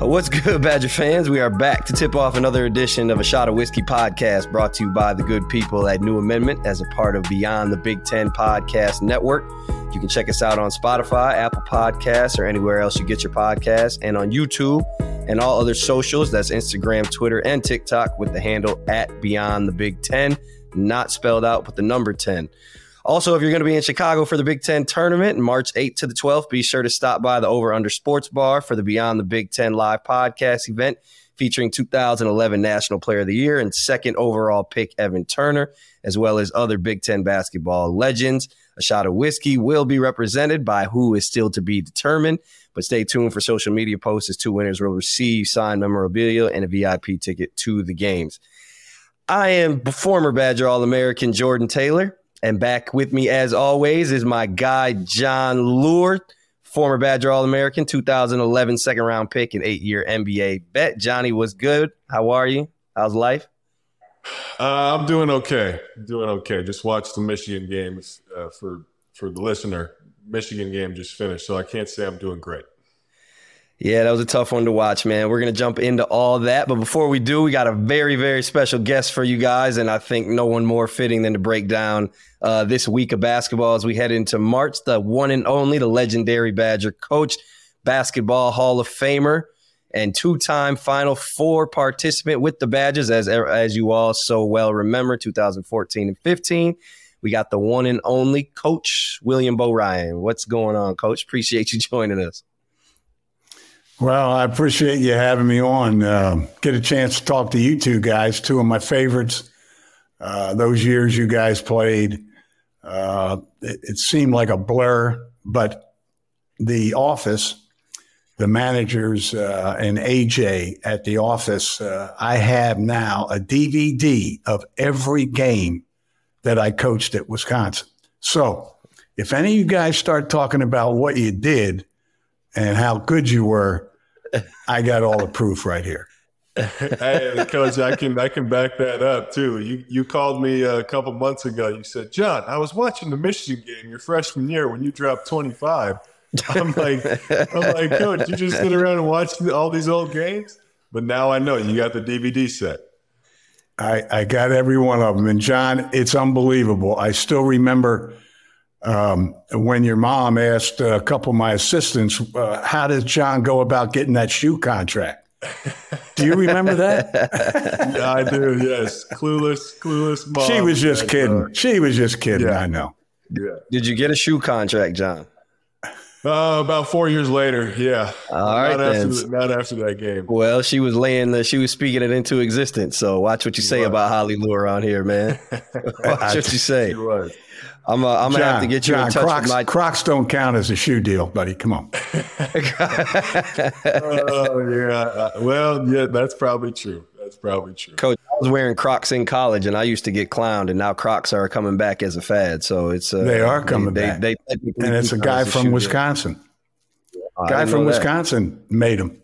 Uh, what's good, Badger fans? We are back to tip off another edition of a Shot of Wisky podcast brought to you by the good people at New Amendment as a part of Beyond the Big Ten Podcast Network. You can check us out on Spotify, Apple Podcasts, or anywhere else you get your podcasts, and on YouTube and all other socials. That's Instagram, Twitter, and TikTok with the handle at Beyond the Big Ten, not spelled out, but the number 10. Also, if you're going to be in Chicago for the Big Ten tournament, March 8th to the 12th, be sure to stop by the Over Under Sports Bar for the Beyond the Big Ten live podcast event featuring 2011 National Player of the Year and second overall pick Evan Turner, as well as other Big Ten basketball legends. A shot of Wisky will be represented by who is still to be determined, but stay tuned for social media posts as two winners will receive signed memorabilia and a VIP ticket to the games. I am former Badger All American Jordan Taylor. And back with me, as always, is my guy, Jon Leuer, former Badger All American, 2011 second round pick and eight year NBA bet. Johnny, was good? How are you? How's life? Uh, I'm doing okay. doing okay. Just watched the Michigan games uh, for for the listener. Michigan game just finished, so I can't say I'm doing great. Yeah, that was a tough one to watch, man. We're going to jump into all that. But before we do, we got a very, very special guest for you guys. And I think no one more fitting than to break down uh, this week of basketball as we head into March. The one and only, the legendary Badger coach, basketball Hall of Famer, and two time Final Four participant with the Badgers, as, as you all so well remember, 2014 and 15. We got the one and only Coach William Bo Ryan. What's going on, Coach? Appreciate you joining us. Well, I appreciate you having me on. Uh, get a chance to talk to you two guys, two of my favorites. Uh, those years you guys played, uh, it, it, seemed like a blur, but the office, the managers, uh, and AJ at the office, uh, I have now a DVD of every game that I coached at Wisconsin. So if any of you guys start talking about what you did, and how good you were, I got all the proof right here. hey, coach, I can I can back that up too. You you called me a couple months ago. You said, Jon, I was watching the Michigan game your freshman year when you dropped twenty five. I'm like, I'm like, coach, you just sit around and watch all these old games. But now I know you got the DVD set. I I got every one of them, and Jon, it's unbelievable. I still remember um, when your mom asked a couple of my assistants, uh, "How did Jon go about getting that shoe contract?" Do you remember that? yeah, I do. Yes, clueless, clueless mom. She was just kidding. Uh, she was just kidding. Yeah. I know. Yeah. Did you get a shoe contract, Jon? Uh, about four years later, yeah. All right, not then. After, not after that game. Well, she was laying the, she was speaking it into existence. So watch what you say about Holly Lou around here, man. watch what you say. She was. I'm, uh, I'm gonna have to get you Jon, in touch Crocs, with my Crocs. Don't count as a shoe deal, buddy. Come on. oh yeah. Uh, well, yeah, that's probably true. That's probably true. Coach, I was wearing Crocs in college, and I used to get clowned, and now Crocs are coming back as a fad. So it's uh, they are coming they, back, they, they, and it's a guy from Wisconsin. Guy from Wisconsin made them.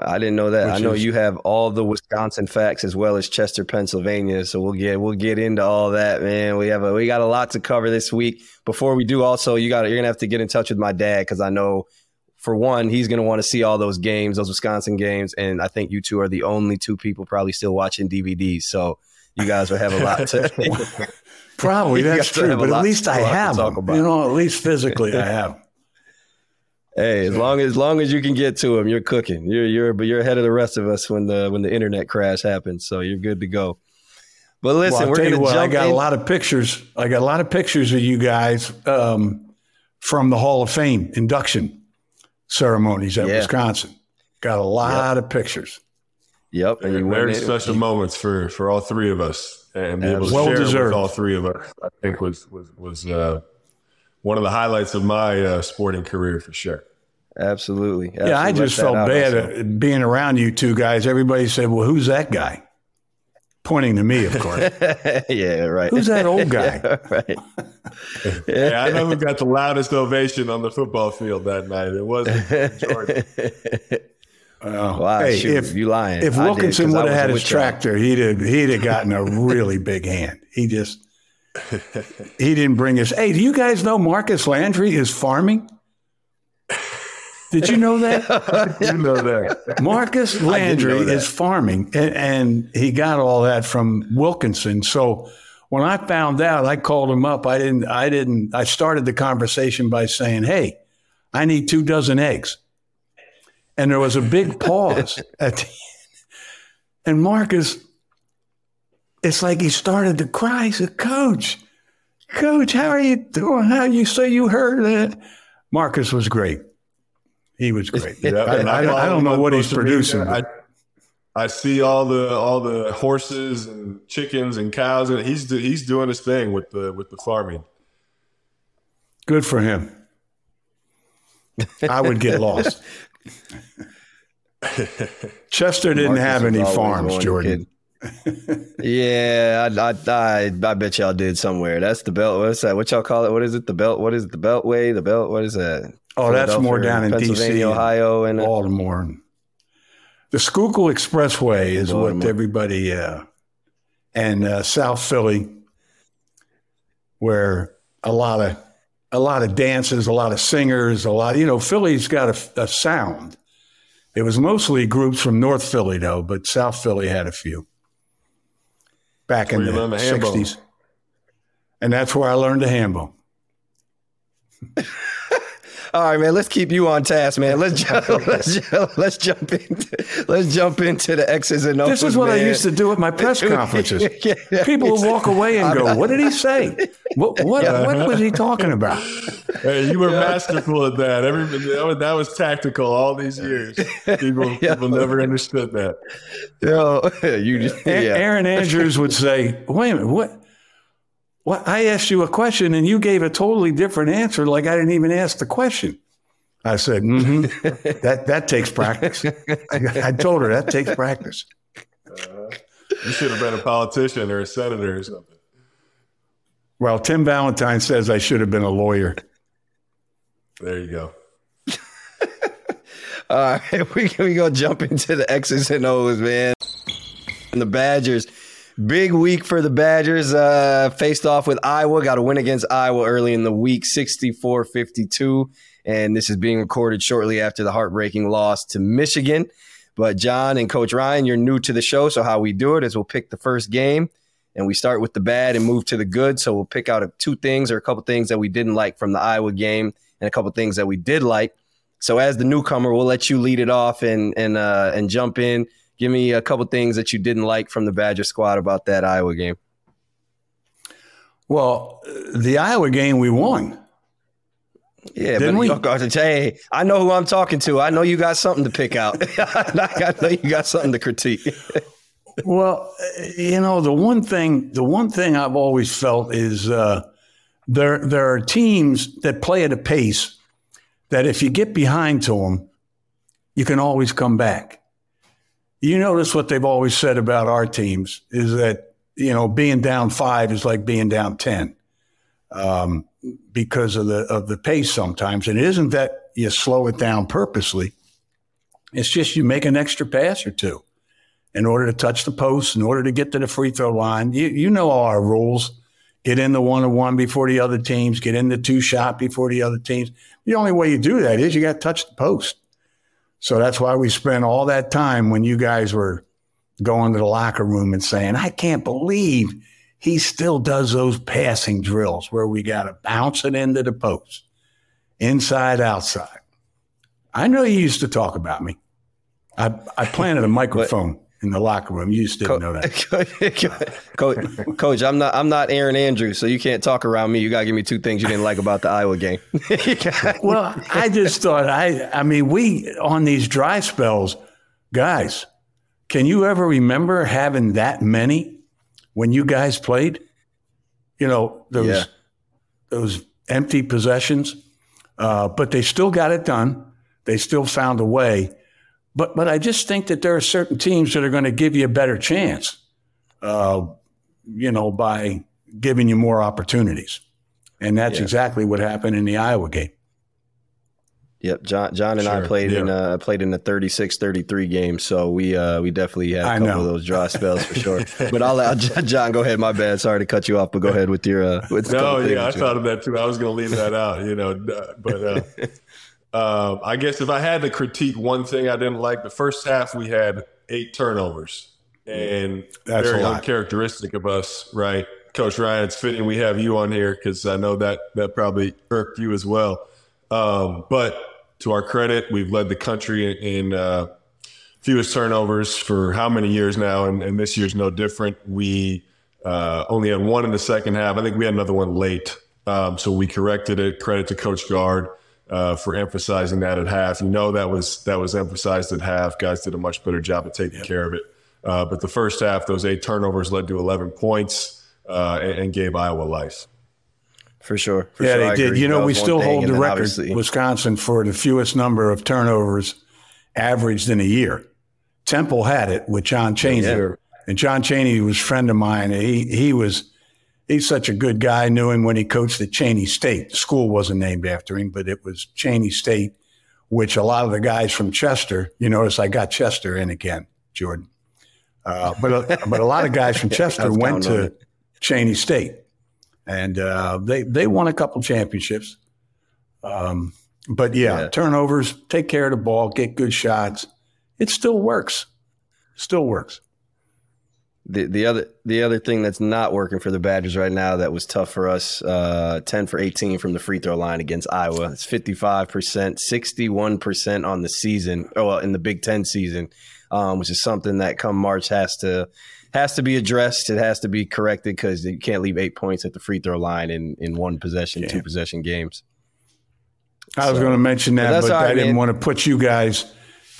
I didn't know that. Which I know is, you have all the Wisconsin facts as well as Chester, Pennsylvania. So we'll get we'll get into all that, man. We have a we got a lot to cover this week. Before we do, also you got you're gonna have to get in touch with my dad because I know for one he's gonna want to see all those games, those Wisconsin games, and I think you two are the only two people probably still watching DVDs. So you guys will have a lot to. probably that's true, but at least I have them. You know, at least physically I have. Hey, as long as, as long as you can get to them, you're cooking. You're you're but you're ahead of the rest of us when the when the internet crash happens. So you're good to go. But listen, well, we're going to jump. I got in. a lot of pictures. I got a lot of pictures of you guys um, from the Hall of Fame induction ceremonies at yeah. Wisconsin. Got a lot yep. of pictures. Yep, and you very special moments for for all three of us, and be able to well share deserved. with all three of us. I think was was was uh, one of the highlights of my uh, sporting career for sure. Absolutely. Absolutely. Yeah, I just felt bad being around you two guys. Everybody said, "Well, who's that guy?" Pointing to me, of course. yeah, right. Who's that old guy? yeah, right. yeah, I know who got the loudest ovation on the football field that night. It wasn't Jordan. Well, wow, hey, shoot, if you lying? If Wilkinson would have had his tractor, he'd have he'd have gotten a really big hand. He just he didn't bring us. Hey, do you guys know Marcus Landry is farming? Did you know that? you know that. Marcus Landry is farming, and, and, he got all that from Wilkinson. So when I found out, I called him up. I didn't. I didn't. I started the conversation by saying, "Hey, I need two dozen eggs," and there was a big pause at the end. And Marcus, it's like he started to cry. He said, "Coach, Coach, how are you doing? How you say you heard that?" Marcus was great. He was great. I, I, I, don't know what he's producing. I, I see all the all the horses and chickens and cows, and he's he's doing his thing with the with the farming. Good for him. I would get lost. Chester didn't Marcus have any farms, Jordan. Yeah, I, I, I, I, bet y'all did somewhere. That's the belt. What's that? What y'all call it? What is it? The belt? What is it? The Beltway? The belt? What is that? Oh, that's more down in DC, Ohio, and uh, Baltimore. The Schuylkill Expressway is Baltimore. what everybody, uh, and uh, South Philly, where a lot of a lot of dances, a lot of singers, a lot. You know, Philly's got a, a sound. It was mostly groups from North Philly, though, but South Philly had a few back in the, the 60s. And that's where I learned the hambo. All right, man. Let's keep you on task, man. Let's jump, let's, let's jump into let's jump into the X's and O's. This is what man. I used to do at my press conferences. yeah, People would walk away and go, "What did he say? What what, yeah. what was he talking about?" Hey, you were yeah. masterful at that. Everybody that was, that was, tactical all these years. People, people never understood that. Yo, you just, Aaron Andrews would say, "Wait a minute, what?" Well, I asked you a question and you gave a totally different answer, like I didn't even ask the question. I said, mm-hmm. that that takes practice. I, I, told her that takes practice. Uh, you should have been a politician or a senator or something. Well, Tim Valentine says I should have been a lawyer. There you go. All right, we we gonna jump into the X's and O's, man. And the Badgers Big week for the Badgers. Uh, faced off with Iowa. Got a win against Iowa early in the week, 64 52. And this is being recorded shortly after the heartbreaking loss to Michigan. But Jon and Coach Ryan, you're new to the show. So, how we do it is we'll pick the first game and we start with the bad and move to the good. So, we'll pick out two things or a couple things that we didn't like from the Iowa game and a couple things that we did like. So, as the newcomer, we'll let you lead it off and and uh, and jump in Give me a couple things that you didn't like from the Badger squad about that Iowa game. Well, the Iowa game we won. Yeah, Didn't but we? hey, I know who I'm talking to. I know you got something to pick out. I know you got something to critique. well, you know, the one thing, the one thing I've always felt is uh, there there are teams that play at a pace that if you get behind to them, you can always come back. You notice what they've always said about our teams is that, you know, being down five is like being down 10 um, because of the, of the pace sometimes. And it isn't that you slow it down purposely. It's just you make an extra pass or two in order to touch the post, in order to get to the free throw line. You, you know all our rules. Get in the one on one before the other teams, get in the two shot before the other teams. The only way you do that is you got to touch the post. So that's why we spent all that time when you guys were going to the locker room and saying, I can't believe he still does those passing drills where we got to bounce it into the post, inside, outside. I know you used to talk about me. I, I planted a microphone in the locker room. You just didn't Co- know that. Coach, Coach, I'm not I'm not Aaron Andrews, so you can't talk around me. You got to give me two things you didn't like about the Iowa game. well, I just thought I I mean we on these dry spells, guys. Can you ever remember having that many when you guys played? You know those yeah. those empty possessions, uh, but they still got it done. They still found a way. But but I just think that there are certain teams that are going to give you a better chance, uh, you know, by giving you more opportunities, and that's yeah. exactly what happened in the Iowa game. Yep, Jon Jon and sure. I played yeah. in uh played in the 36-33 game, so we uh we definitely had a couple of those dry spells for sure. but I'll let Jon go ahead. My bad. Sorry to cut you off, but go ahead with your uh with No, yeah, I thought of that too. I was going to leave that out, you know, but uh Um, I guess if I had to critique one thing I didn't like, the first half we had eight turnovers, and That's very a lot. uncharacteristic of us, right? Coach Ryan, it's fitting we have you on here because I know that that probably irked you as well. Um, but to our credit, we've led the country in uh, fewest turnovers for how many years now, and, and this year's no different. We uh, only had one in the second half. I think we had another one late, um, so we corrected it. Credit to Coach Gard uh, for emphasizing that at half. You know that was that was emphasized at half. Guys did a much better job of taking care of it. Uh, but the first half, those eight turnovers led to 11 points uh, and, and gave Iowa life. For sure. For yeah, sure. they I did. agree. You know, we still hold the record, obviously- Wisconsin, for the fewest number of turnovers averaged in a year. Temple had it with John Cheney. Yeah. And John Cheney was a friend of mine. He he was he's such a good guy. Knew him when he coached at Cheney State. The school wasn't named after him, but it was Cheney State, which a lot of the guys from Chester. You notice I got Chester in again, Jordan. Uh, but a, but a lot of guys from Chester went to it. Cheney State, and uh, they they won a couple championships. Um, but yeah, Yeah. turnovers, take care of the ball, get good shots. It still works. Still works. The the other the other thing that's not working for the Badgers right now that was tough for us, uh, ten for eighteen from the free throw line against Iowa. It's fifty five percent, sixty one percent on the season, or well, in the Big Ten season, um, which is something that come March has to has to be addressed. It has to be corrected because you can't leave eight points at the free throw line in in one possession, two possession games. I was So- going to mention that, that's but all I didn't want to put you guys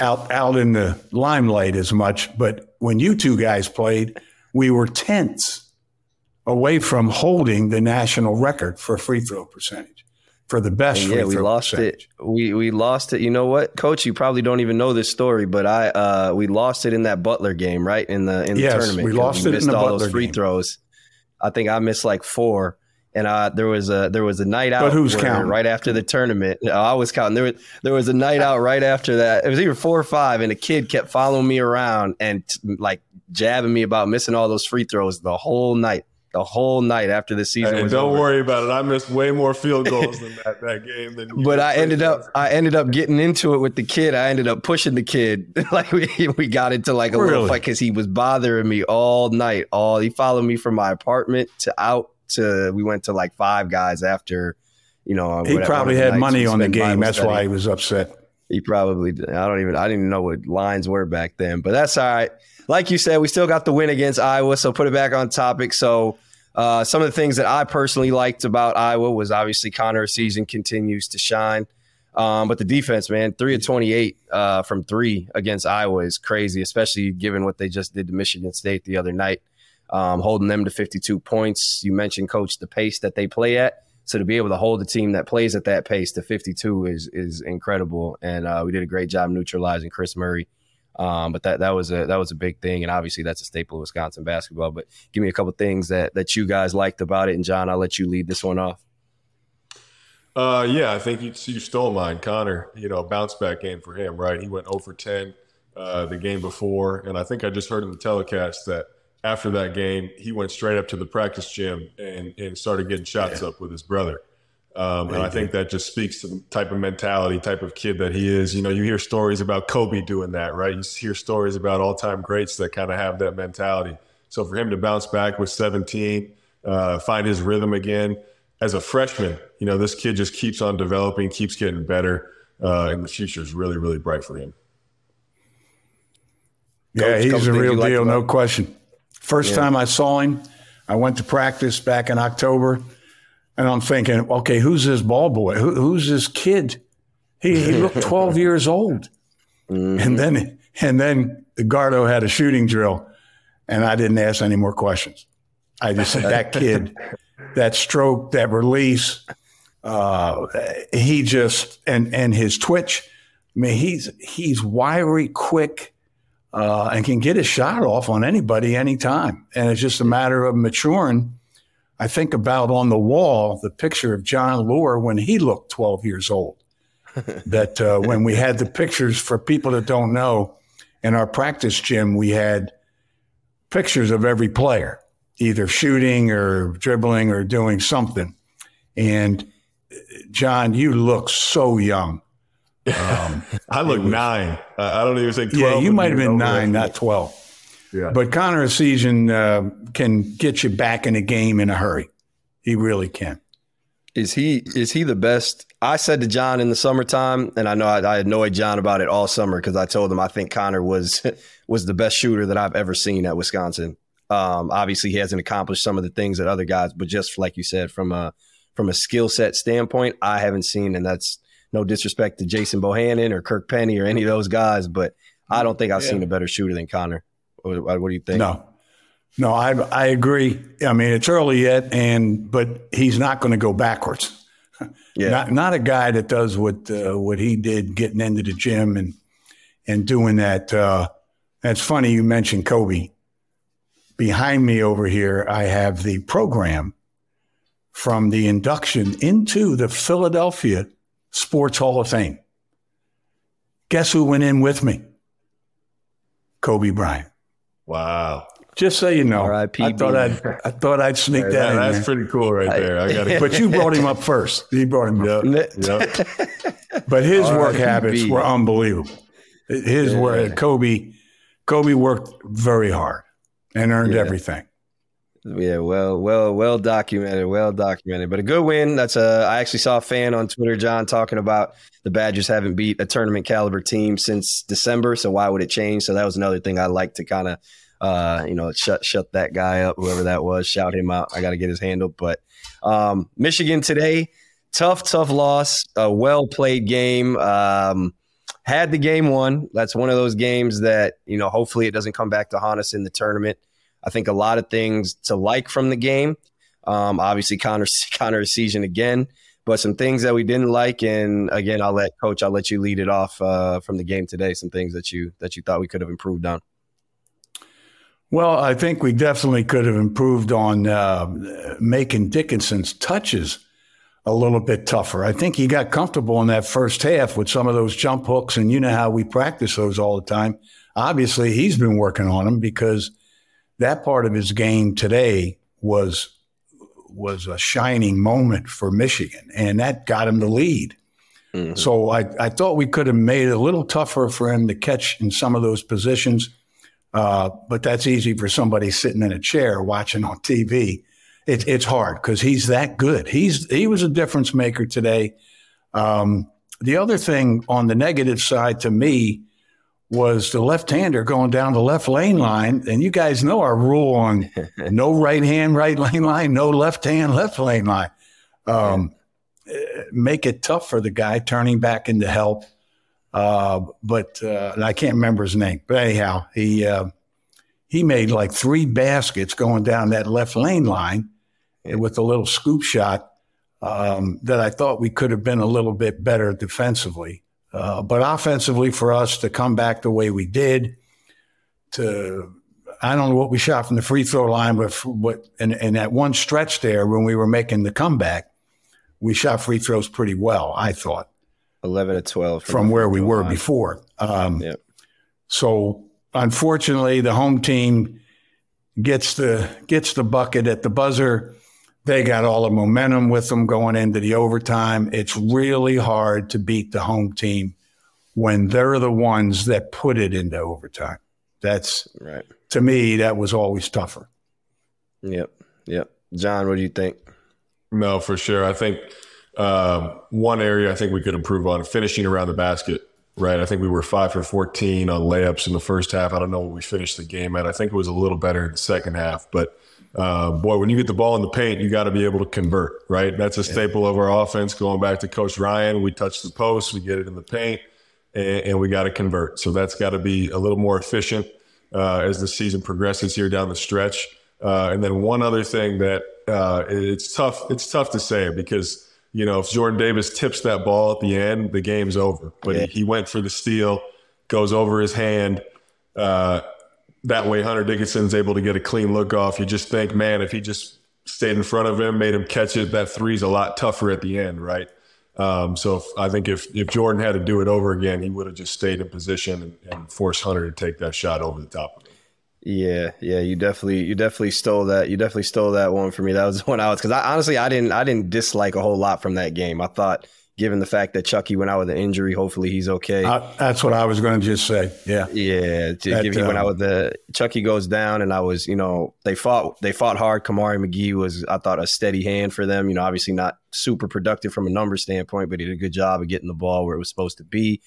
out out in the limelight as much. But when you two guys played, we were tenths away from holding the national record for free throw percentage for the best And free yeah, we throw lost percentage. it. We we lost it. You know what, Coach? You probably don't even know this story, but I uh, we lost it in that Butler game, right in the in the Yes, tournament. We lost it in missed the all Butler those free game. throws. I think I missed like four, and uh, there was a there was a night out. But who's counting? Right after the tournament, I was counting. There was there was a night out right after that. It was either four or five, and a kid kept following me around and like jabbing me about missing all those free throws the whole night. The whole night after the season And was don't over. worry about it. I missed way more field goals than that, that game. Than but I ended up. I ended up getting into it with the kid. I ended up pushing the kid. like we we got into like a little fight because he was bothering me all night. All he followed me from my apartment to out to we went to like five guys after. You know, He whatever- probably one of the had money on the game. Bible That's why he was upset. He probably. I don't even I didn't even know what lines were back then. But that's all right. Like you said, we still got the win against Iowa, so put it back on topic. So uh, some of the things that I personally liked about Iowa was obviously Connor Essegian continues to shine. Um, but the defense, man, three of twenty-eight uh, from three against Iowa is crazy, especially given what they just did to Michigan State the other night, um, holding them to fifty-two points. You mentioned, coach, the pace that they play at. So to be able to hold a team that plays at that pace to 52 is is incredible, and uh, we did a great job neutralizing Kris Murray. Um, but that that was a that was a big thing, and obviously that's a staple of Wisconsin basketball. But give me a couple things that that you guys liked about it, and Jon, I'll let you lead this one off. Uh, yeah, I think you, you stole mine, Connor. You know, bounce back game for him, right? He went 0 for 10 uh, the game before, and I think I just heard in the telecast that after that game, he went straight up to the practice gym and, and started getting shots up with his brother. Um, and I think that just speaks to the type of mentality, type of kid that he is. You know, you hear stories about Kobe doing that, right? You hear stories about all time greats that kind of have that mentality. So for him to bounce back with 17, uh, find his rhythm again as a freshman, you know, this kid just keeps on developing, keeps getting better, uh, and the future is really, really bright for him. Yeah, Coach, he's a real you liked deal, no question. First time I saw him, I went to practice back in October, and I'm thinking, okay, who's this ball boy? Who, who's this kid? He, he looked 12 years old, Mm-hmm. and then and then Gardo had a shooting drill, and I didn't ask any more questions. I just said that kid, that stroke, that release, uh, he just and and his twitch. I mean, he's he's wiry, quick uh, and can get a shot off on anybody anytime. And it's just a matter of maturing. I think about on the wall the picture of Jon Leuer when he looked 12 years old. that uh, when we had the pictures for people that don't know, in our practice gym, we had pictures of every player, either shooting or dribbling or doing something. And uh, Jon, you look so young. Um, I look nine. I don't even think 12. yeah, you might have been nine, not 12. Yeah. But Connor Essegian uh, can get you back in a game in a hurry. He really can. Is he is he the best? I said to Jon in the summertime, and I know I, I annoyed Jon about it all summer because I told him I think Connor was was the best shooter that I've ever seen at Wisconsin. Um, obviously, he hasn't accomplished some of the things that other guys, but just like you said, from a from a skill set standpoint, I haven't seen, and that's no disrespect to Jason Bohannon or Kirk Penney or any of those guys, but I don't think I've Yeah. seen a better shooter than Connor. What, what do you think? No, no, I I agree. I mean, it's early yet, and but he's not going to go backwards. Yeah. Not not a guy that does what uh, what he did, getting into the gym and and doing that. Uh, that's funny. You mentioned Kobe. Behind me over here, I have the program from the induction into the Philadelphia Sports Hall of Fame. Guess who went in with me? Kobe Bryant. Wow. Just so you know, R.I.P. I thought I'd I thought I'd sneak Yeah, that in that's there. pretty cool right there. I got to But you brought him up first. You brought him up. Yep. Yep. But his work R.I.P. habits were unbelievable. His Yeah. work, Kobe, Kobe worked very hard and earned Yeah. everything. Yeah, well, well, well documented, well documented. But a good win. That's a. I actually saw a fan on Twitter, Jon, talking about the Badgers haven't beat a tournament caliber team since December. So why would it change? So that was another thing I like to kind of, uh, you know, shut shut that guy up, whoever that was, shout him out. I got to get his handle. But um, Michigan today, tough, tough loss. A well played game. Um, had the game won. That's one of those games that you know. Hopefully, it doesn't come back to haunt us in the tournament. I think a lot of things to like from the game. Um, obviously, Connor Connor Essegian again, but some things that we didn't like. And again, I'll let Coach. I'll let you lead it off uh, from the game today. Some things that you that you thought we could have improved on. Well, I think we definitely could have improved on uh, making Dickinson's touches a little bit tougher. I think he got comfortable in that first half with some of those jump hooks, and you know how we practice those all the time. Obviously, he's been working on them because that part of his game today was was a shining moment for Michigan, and that got him the lead. Mhm. So I, I thought we could have made it a little tougher for him to catch in some of those positions. Uh, but that's easy for somebody sitting in a chair watching on TV. It, it's hard because he's that good. He's he was a difference maker today. Um, the other thing on the negative side to me was the left-hander going down the left lane line, and you guys know our rule on no right hand right lane line, no left hand left lane line. Um, eh, Make it tough for the guy turning back into help. Uh, but uh, I can't remember his name. But anyhow, he uh, he made like three baskets going down that left lane line with a little scoop shot um, that I thought we could have been a little bit better defensively. Uh, but offensively, for us to come back the way we did, to I don't know what we shot from the free throw line, but what in, in that one stretch there when we were making the comeback, we shot free throws pretty well. I thought Eleven to twelve from where we were line. before. Um, Yep. So unfortunately, the home team gets the gets the bucket at the buzzer. They got all the momentum with them going into the overtime. It's really hard to beat the home team when they're the ones that put it into overtime. That's Right. to me that was always tougher. Yep. Yep. Jon, what do you think? No, for sure. I think um, one area I think we could improve on finishing around the basket. Right. I think we were five for 14 on layups in the first half. I don't know what we finished the game at. I think it was a little better in the second half. But uh, boy, when you get the ball in the paint, you got to be able to convert. Right. That's a staple of our offense. Going back to Coach Ryan, we touch the post, we get it in the paint, and, and we got to convert. So that's got to be a little more efficient uh, as the season progresses here down the stretch. Uh, and then one other thing that uh, it's tough. It's tough to say because you know if Jordan Davis tips that ball at the end, the game's over. But Yeah. he, he went for the steal, goes over his hand. Uh, that way, Hunter Dickinson's able to get a clean look off. You just think, man, if he just stayed in front of him, made him catch it, that three's a lot tougher at the end, right? Um, so if, I think if if Jordan had to do it over again, he would have just stayed in position and, and forced Hunter to take that shot over the top of him. Yeah, yeah, you definitely, you definitely stole that. You definitely stole that one for me. That was the one I was because I honestly, I didn't, I didn't dislike a whole lot from that game. I thought given the fact that Chucky went out with an injury. Hopefully he's okay. Uh, that's what I was going to just say. Yeah, yeah. To that, give, he uh, went out with the Chucky goes down, and I was, you know, they fought they fought hard. Kamari McGee was, I thought, a steady hand for them. You know, obviously not super productive from a number standpoint, but he did a good job of getting the ball where it was supposed to be,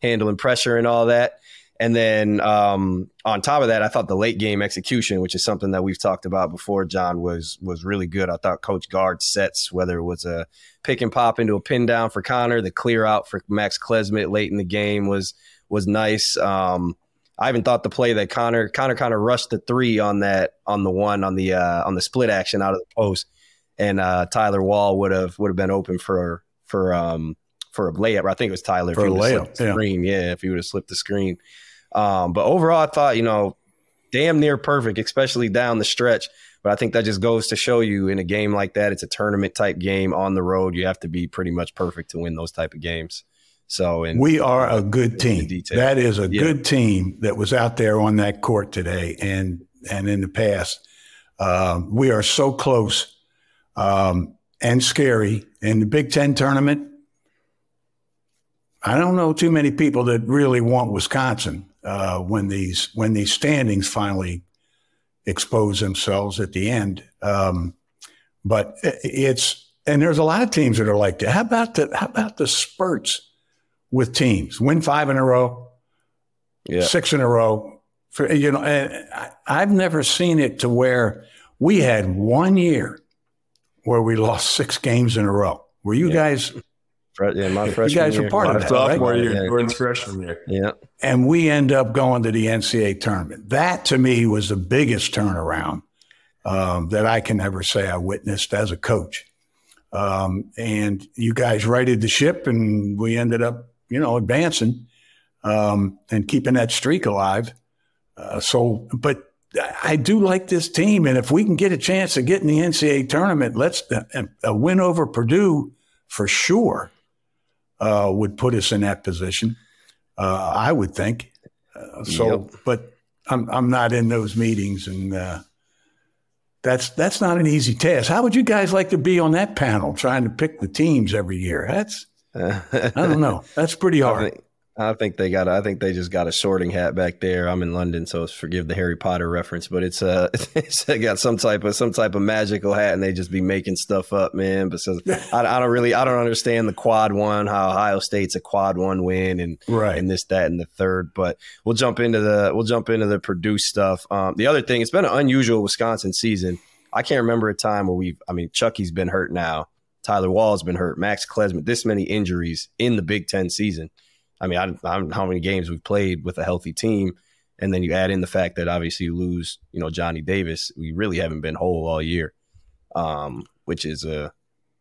handling pressure and all that. And then um, on top of that, I thought the late game execution, which is something that we've talked about before, Jon was was really good. I thought Coach Gard sets, whether it was a pick and pop into a pin down for Connor, the clear out for Max Klesmit late in the game was was nice. Um, I even thought the play that Connor Connor kind of rushed the three on that on the one on the uh, on the split action out of the post, and uh, Tyler Wahl would have would have been open for for um, for a layup. I think it was Tyler for a layup. Yeah. Screen, yeah, if he would have slipped the screen. Um, but overall, I thought, you know, damn near perfect, especially down the stretch. But I think that just goes to show you in a game like that, it's a tournament type game on the road. You have to be pretty much perfect to win those type of games. So, and we are a good team. That is a yeah. good team that was out there on that court today, and and in the past, um, we are so close um, and scary in the Big Ten tournament. I don't know too many people that really want Wisconsin uh, when these when these standings finally expose themselves at the end. Um, but it's and there's a lot of teams that are like that. How about the how about the spurts with teams win five in a row, yeah. six in a row? For, you know, and I've never seen it to where we had one year where we lost six games in a row. Were you yeah. guys? Yeah, my freshman You guys year. are part my of that, sophomore right? year, Jordan's freshman year. Yeah. And we end up going to the NCAA tournament. That to me was the biggest turnaround um, that I can ever say I witnessed as a coach. Um, and you guys righted the ship, and we ended up, you know, advancing um, and keeping that streak alive. Uh, so, but I do like this team, and if we can get a chance to get in the NCAA tournament, let's a, a win over Purdue for sure uh, would put us in that position. Uh, I would think. Uh, so, yep. but I'm I'm not in those meetings, and uh, that's that's not an easy task. How would you guys like to be on that panel, trying to pick the teams every year? That's I don't know. That's pretty hard. I think they got. I think they just got a sorting hat back there. I'm in London, so forgive the Harry Potter reference, but it's uh, it's got some type of some type of magical hat, and they just be making stuff up, man. But so, I, I, don't really, I don't understand the quad one, how Ohio State's a quad one win, and right. and this, that, and the third. But we'll jump into the we'll jump into the Purdue stuff. Um, the other thing, it's been an unusual Wisconsin season. I can't remember a time where we've. I mean, Chucky's been hurt now. Tyler Wahl's been hurt. Max Klesmit. This many injuries in the Big Ten season. I mean, I, I don't know how many games we've played with a healthy team, and then you add in the fact that obviously you lose, you know, Johnny Davis. We really haven't been whole all year, um, which is a,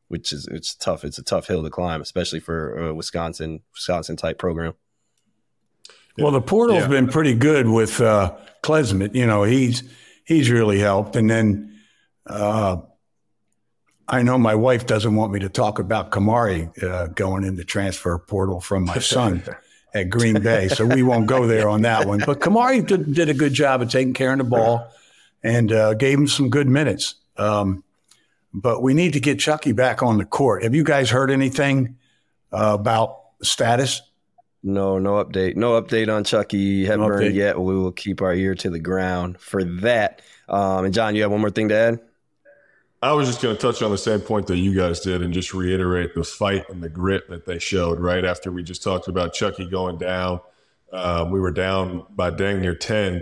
which is it's tough. It's a tough hill to climb, especially for a Wisconsin Wisconsin type program. Well, the portal's yeah. been pretty good with uh, Klesmit. You know, he's he's really helped, and then uh, I know my wife doesn't want me to talk about Kamari uh, going in the transfer portal from my son at Green Bay, so we won't go there on that one. But Kamari did, did a good job of taking care of the ball and uh, gave him some good minutes. Um, but we need to get Chucky back on the court. Have you guys heard anything uh, about status? No, no update. No update on Chucky Hepburn no yet. We will keep our ear to the ground for that. Um, and John, you have one more thing to add? I was just going to touch on the same point that you guys did and just reiterate the fight and the grit that they showed right after we just talked about Chucky going down. Um, we were down by dang near 10.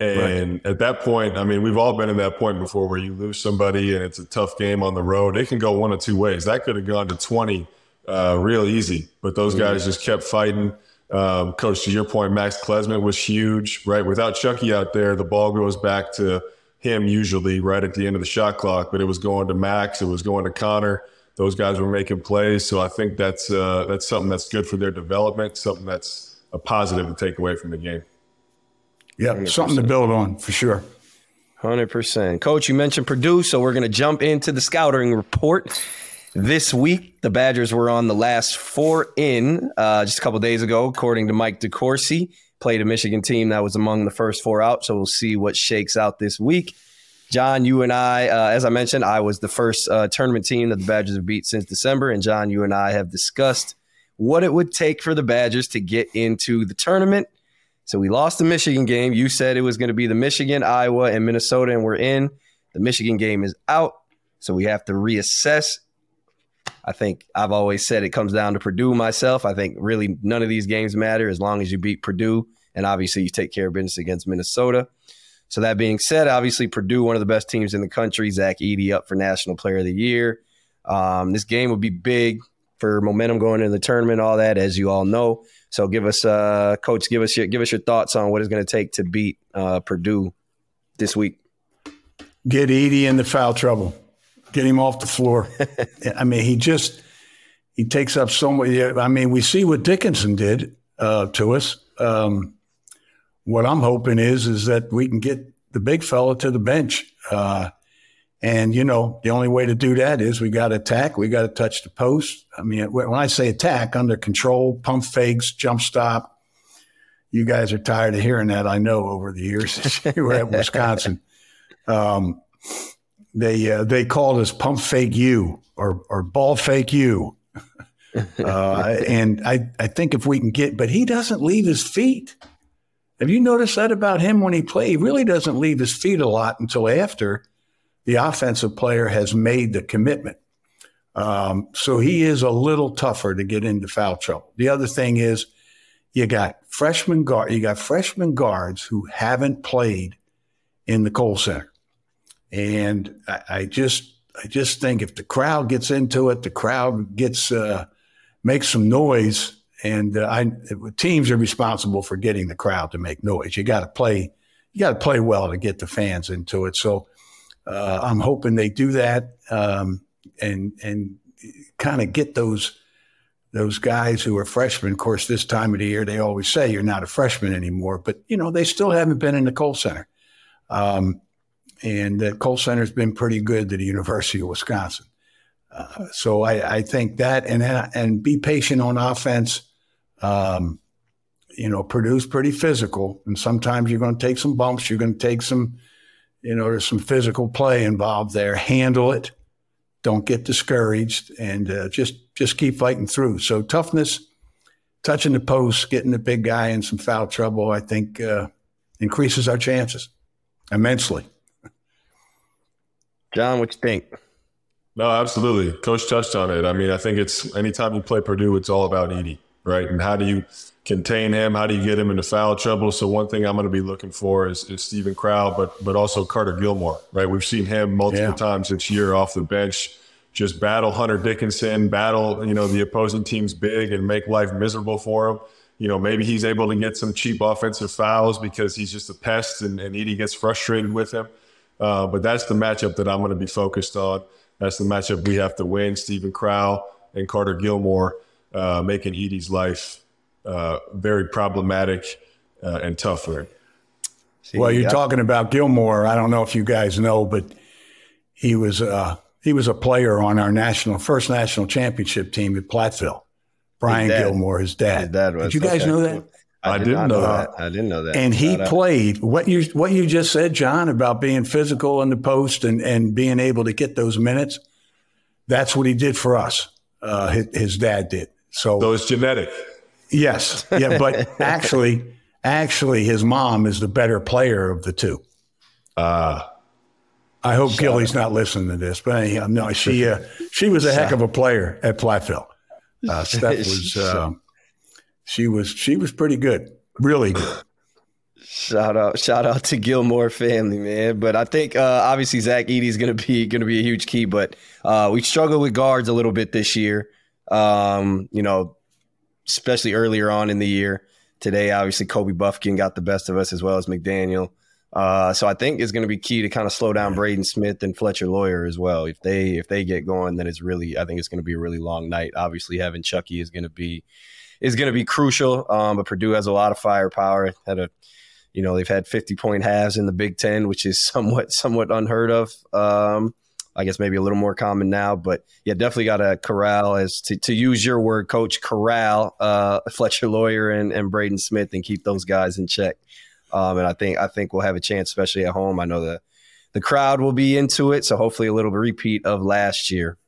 And right. at that point, I mean, we've all been in that point before where you lose somebody and it's a tough game on the road. It can go one of two ways. That could have gone to 20 uh, real easy, but those guys just kept fighting. Um, Coach, to your point, Max Klesmit was huge, right? Without Chucky out there, the ball goes back to – him usually right at the end of the shot clock, but it was going to Max, it was going to Connor. Those guys were making plays, so I think that's uh, that's something that's good for their development, something that's a positive to take away from the game. Yeah, 100%. something to build on for sure. Hundred percent, Coach. You mentioned Purdue, so we're going to jump into the scouting report. This week, the Badgers were on the last four in uh, just a couple days ago, according to Mike DeCourcy played a Michigan team that was among the first four out. So we'll see what shakes out this week. Jon, you and I, uh, as I mentioned, I was the first uh, tournament team that the Badgers have beat since December. And Jon, you and I have discussed what it would take for the Badgers to get into the tournament. So we lost the Michigan game. You said it was going to be the Michigan, Iowa, and Minnesota, and we're in. The Michigan game is out. So we have to reassess. I think I've always said it comes down to Purdue myself. I think really none of these games matter as long as you beat Purdue. And obviously you take care of business against Minnesota. So that being said, obviously Purdue, one of the best teams in the country. Zach Edey up for National Player of the Year. Um, this game would be big for momentum going into the tournament, all that, as you all know. So give us, uh, coach, give us your give us your thoughts on what it's going to take to beat uh, Purdue this week. Get Edey into foul trouble. Get him off the floor. I mean, he just he takes up so much. I mean, we see what Dickinson did uh, to us. Um, what I'm hoping is is that we can get the big fella to the bench. Uh, and you know, the only way to do that is we got to attack. We got to touch the post. I mean, when I say attack, under control, pump fakes, jump stop. You guys are tired of hearing that. I know over the years you were at Wisconsin. Um, they uh, they called us pump fake you or or ball fake you. uh, and I I think if we can get, but he doesn't leave his feet. Have you noticed that about him when he plays? He really doesn't leave his feet a lot until after the offensive player has made the commitment. Um, so he is a little tougher to get into foul trouble. The other thing is you got freshman guard, you got freshman guards who haven't played in the Kohl Center. And I, I just I just think if the crowd gets into it, the crowd gets uh, makes some noise and uh, I, teams are responsible for getting the crowd to make noise. You got to play, you got to play well to get the fans into it. So uh, I'm hoping they do that um, and and kind of get those those guys who are freshmen. Of course, this time of the year they always say you're not a freshman anymore, but you know they still haven't been in the Kohl Center. Um, and the Kohl Center's been pretty good to the University of Wisconsin. Uh, so I, I, think that and and be patient on offense um, you know, Purdue's pretty physical, and sometimes you're going to take some bumps. You're going to take some, you know, there's some physical play involved there. Handle it. Don't get discouraged, and uh, just just keep fighting through. So toughness, touching the post, getting the big guy in some foul trouble, I think uh, increases our chances immensely. Jon, what you think? No, absolutely. Coach touched on it. I mean, I think it's anytime you play Purdue, it's all about Edey right? And how do you contain him? How do you get him into foul trouble? So one thing I'm going to be looking for is, is Steven Crowl, but but also Carter Gilmore, right? We've seen him multiple yeah. times this year off the bench, just battle Hunter Dickinson, battle you know the opposing team's big and make life miserable for him. You know, maybe he's able to get some cheap offensive fouls because he's just a pest and, and Edey gets frustrated with him. Uh, but that's the matchup that I'm going to be focused on. That's the matchup we have to win. Steven Crowl and Carter Gilmore uh, making Edey's life uh, very problematic uh, and tough for him. See, well, you're yeah. talking about Gilmore. I don't know if you guys know, but he was uh, he was a player on our national first national championship team at Platteville. Brian his Gilmore, his dad. His dad was. Did you guys okay. know that? I, I did not know that. that. I didn't know that. And he played what you what you just said, Jon, about being physical in the post and and being able to get those minutes. That's what he did for us. Uh, his, his dad did. So, so it's genetic. Yes. Yeah. But actually, actually, his mom is the better player of the two. Uh, I hope Gilly's not listening to this, but anyhow, no, she uh, she was a heck of a player at Platteville. Uh, Steph was um, she was she was pretty good, really good. Shout out, shout out to Gilmore family, man. But I think uh, obviously Zach Edey's gonna be gonna be a huge key. But uh, we struggled with guards a little bit this year. Um, you know, especially earlier on in the year. Today, obviously, Kobe Bufkin got the best of us as well as McDaniel. Uh, so I think it's going to be key to kind of slow down Braden Smith and Fletcher Loyer as well. If they if they get going, then it's really I think it's going to be a really long night. Obviously, having Chucky is going to be is going to be crucial. Um, but Purdue has a lot of firepower. Had a you know they've had 50 point halves in the Big Ten, which is somewhat somewhat unheard of. Um, I guess maybe a little more common now, but yeah, definitely got to corral as to, to use your word, coach, corral uh, Fletcher Loyer and, and Braden Smith and keep those guys in check. Um, and I think I think we'll have a chance, especially at home. I know the the crowd will be into it. So hopefully a little repeat of last year.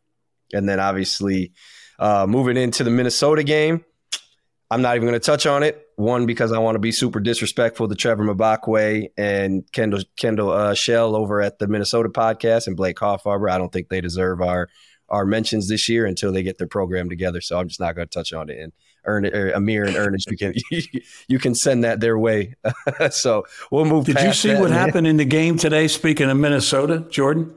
And then obviously uh, moving into the Minnesota game, I'm not even going to touch on it. One because I want to be super disrespectful to Trevor Mbakwe and Kendall Kendall uh, Shell over at the Minnesota podcast and Blake Hoffarber. I don't think they deserve our our mentions this year until they get their program together. So I'm just not going to touch on it. And Ern, er, Amir and Ernest, you can you can send that their way. so we'll move. Did you see that, what man. happened in the game today? Speaking of Minnesota, Jordan.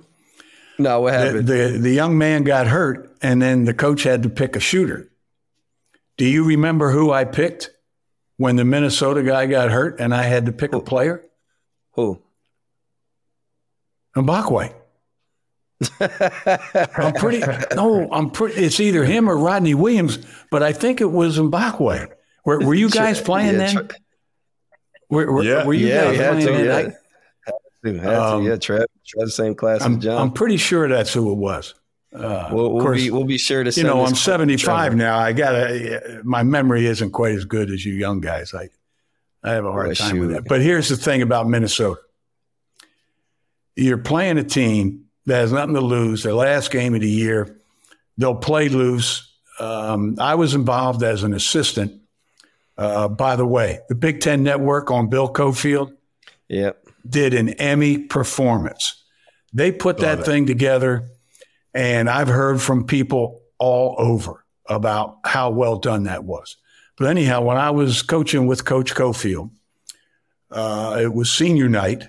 No, what happened? The, the, the young man got hurt, and then the coach had to pick a shooter. Do you remember who I picked when the Minnesota guy got hurt, and I had to pick a player? Who? Mbakwe. I'm pretty no, I'm pretty. It's either him or Rodney Williams, but I think it was Mbakwe. Were, were you guys playing yeah, then? Were, were, Yeah. were you yeah, guys playing to. then? Yeah, I- had to, Um, yeah. Trev, Trev, same class I'm, as Jon. I'm pretty sure that's who it was. Uh, we'll, we'll course, be we'll be sure to. See. You know, I'm 75 Trevor. now. I gotta. My memory isn't quite as good as you young guys. I, I have a hard Oh, time with that. But here's the thing about Minnesota: you're playing a team that has nothing to lose. Their last game of the year, they'll play loose. Um, I was involved as an assistant. Uh, by the way, the Big Ten Network on Bill Cofield Yep. did an Emmy performance. They put that it. thing together, and I've heard from people all over about how well done that was. But anyhow, when I was coaching with Coach Cofield, uh, it was senior night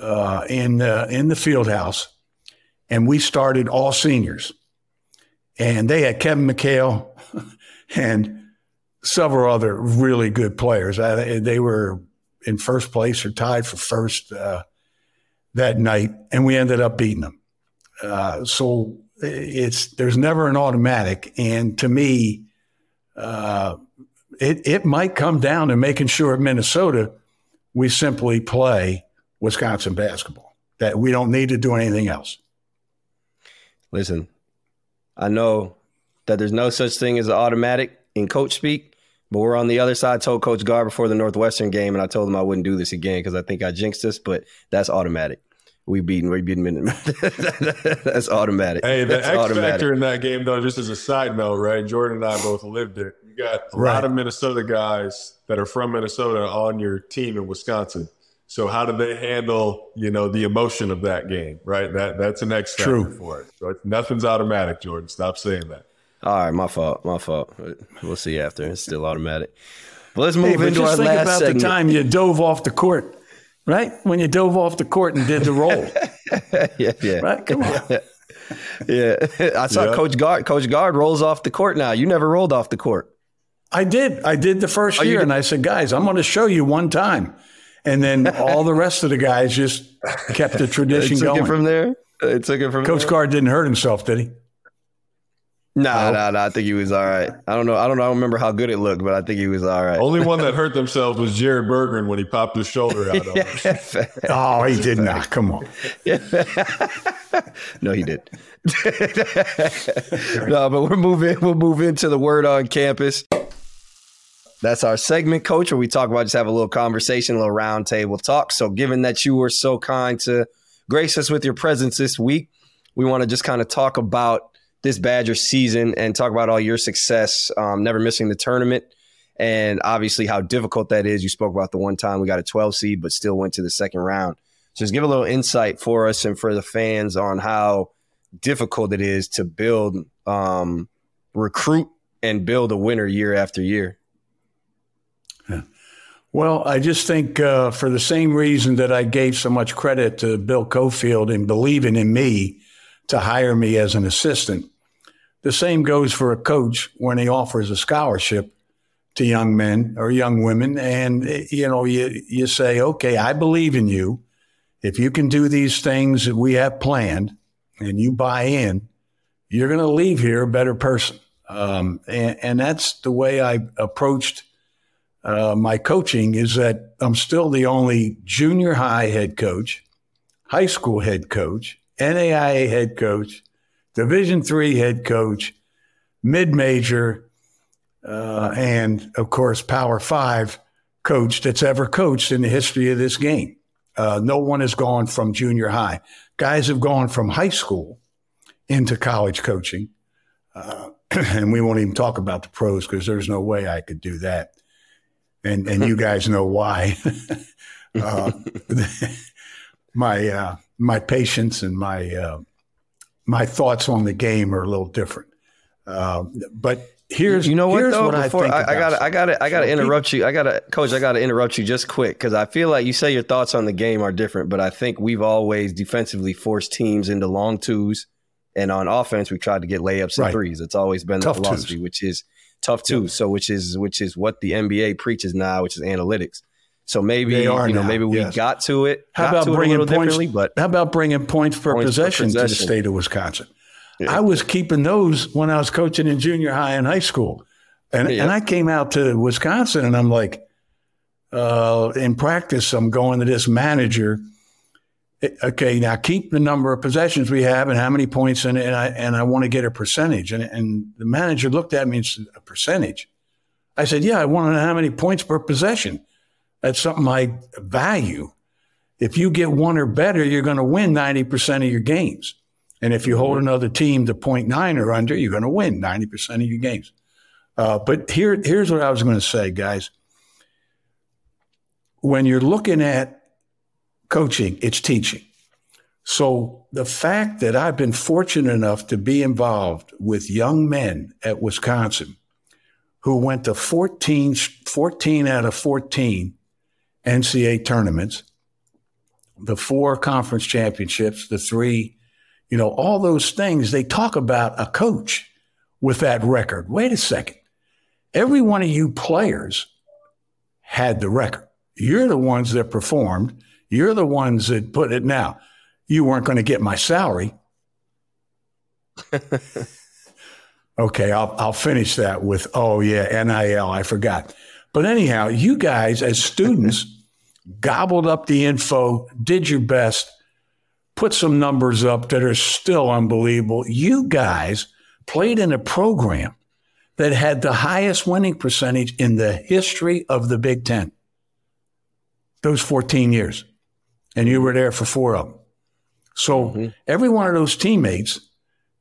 uh, in uh, in the field house, and we started all seniors, and they had Kevin McHale and several other really good players. I, they were in first place or tied for first uh, that night, and we ended up beating them. Uh, so it's there's never an automatic, and to me, uh, it it might come down to making sure at Minnesota we simply play Wisconsin basketball. That we don't need to do anything else. Listen, I know that there's no such thing as an automatic in coach speak, but we're on the other side. I told Coach Gard before the Northwestern game, and I told him I wouldn't do this again because I think I jinxed us, but that's automatic. We beaten, we beaten. that's automatic. Hey, the that's X factor in that game, though, just as a side note, right? Jordan and I both lived it. You got a Right. lot of Minnesota guys that are from Minnesota on your team in Wisconsin. So how do they handle, you know, the emotion of that game, right? That that's an X factor True. for it. So it's, nothing's automatic, Jordan. Stop saying that. All right, my fault, my fault. We'll see after. It's still automatic. But let's Hey, move but into just our think last about segment. the time you dove off the court, right? When you dove off the court and did the roll, yeah, yeah, right? Come on. yeah. I saw Yeah. Coach Gard. Coach Gard rolls off the court now. You never rolled off the court. I did. I did the first Oh, year, and I said, guys, I'm going to show you one time. And then all the rest of the guys just kept the They tradition took going. it from there. They took it from Coach there. Gard didn't hurt himself, did he? Nah, nah, nah. I think he was all right. I don't know. I don't know. I don't remember how good it looked, but I think he was all right. Only one that hurt themselves was Jared Berggren when he popped his shoulder out on him. Oh, he did not. Come on. no, he did. no, but we're moving. We'll move into the word on campus. That's our segment, coach, where we talk about just have a little conversation, a little round table talk. So, given that you were so kind to grace us with your presence this week, we want to just kind of talk about this Badger season and talk about all your success, um, never missing the tournament, and obviously how difficult that is. You spoke about the one time we got a 12 seed, but still went to the second round. So, just give a little insight for us and for the fans on how difficult it is to build, um, recruit, and build a winner year after year. Well, I just think uh, for the same reason that I gave so much credit to Bill Cofield in believing in me to hire me as an assistant, the same goes for a coach when he offers a scholarship to young men or young women. And, you know, you, you say, okay, I believe in you. If you can do these things that we have planned and you buy in, you're going to leave here a better person. Um, and, and that's the way I approached uh, my coaching is that I'm still the only junior high head coach, high school head coach, NAIA head coach, Division three head coach, mid major, uh, and of course Power Five coach that's ever coached in the history of this game. Uh, no one has gone from junior high. Guys have gone from high school into college coaching. Uh, and we won't even talk about the pros because there's no way I could do that. And, and you guys know why. uh, my, uh, my patience and my, uh, my thoughts on the game are a little different. Uh, but here's you know what here's though what before I, I, I gotta I gotta I gotta So interrupt you I gotta coach I gotta interrupt you just quick because I feel like you say your thoughts on the game are different but I think we've always defensively forced teams into long twos and on offense we tried to get layups and Right. threes it's always been Tough the philosophy twos. which is tough twos so which is which is what the NBA preaches now which is analytics so maybe you know now, maybe we yes. got to it How about it bringing points? but how about bringing points per Points per possession, to the state of Wisconsin? I was keeping those when I was coaching in junior high and high school, and Yeah. and I came out to Wisconsin and I'm like, uh, in practice, I'm going to this manager. eh, Okay, now keep the number of possessions we have and how many points, and, and I and I want to get a percentage. And and the manager looked at me and said, "A percentage." I said, "Yeah, I want to know how many points per possession. That's something I value. If you get one or better, you're going to win 90% of your games. And if you hold another team to 0.9 or under, you're going to win 90% of your games. Uh, but here, here's what I was going to say, guys. When you're looking at coaching, it's teaching. So the fact that I've been fortunate enough to be involved with young men at Wisconsin who went to 14, 14 out of 14 NCAA tournaments, the four conference championships, the three, you know, all those things, they talk about a coach with that record. Wait a second. Every one of you players had the record. You're the ones that performed. You're the ones that put it now. You weren't going to get my salary. okay, I'll, I'll finish that with, oh, yeah, NIL. I forgot. But anyhow, you guys as students gobbled up the info, did your best, put some numbers up that are still unbelievable. You guys played in a program that had the highest winning percentage in the history of the Big Ten. Those 14 years. And you were there for four of them. So mm-hmm. every one of those teammates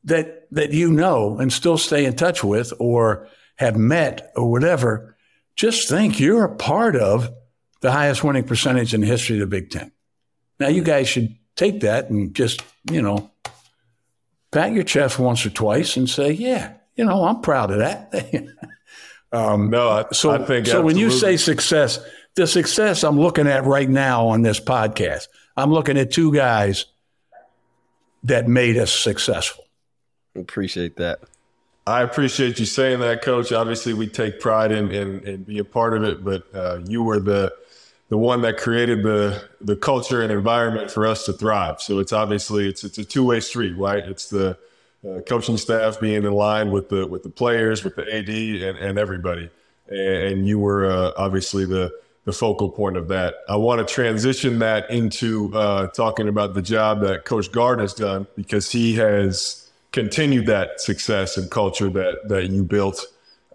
that that you know and still stay in touch with or have met or whatever, just think you're a part of the highest winning percentage in the history of the Big Ten. Now you guys should take that and just, you know, pat your chest once or twice and say, yeah, you know, I'm proud of that. um, No, I, so, I think so when you say success, the success I'm looking at right now on this podcast, I'm looking at two guys that made us successful. appreciate that I appreciate you saying that, Coach. Obviously, we take pride in in, in being a part of it, but uh, you were the the one that created the the culture and environment for us to thrive. So it's obviously it's it's a two way street, right? It's the uh, coaching staff being in line with the with the players, with the AD, and, and everybody. And, and you were uh, obviously the the focal point of that. I want to transition that into uh, talking about the job that Coach Gard has done because he has continued that success and culture that that you built.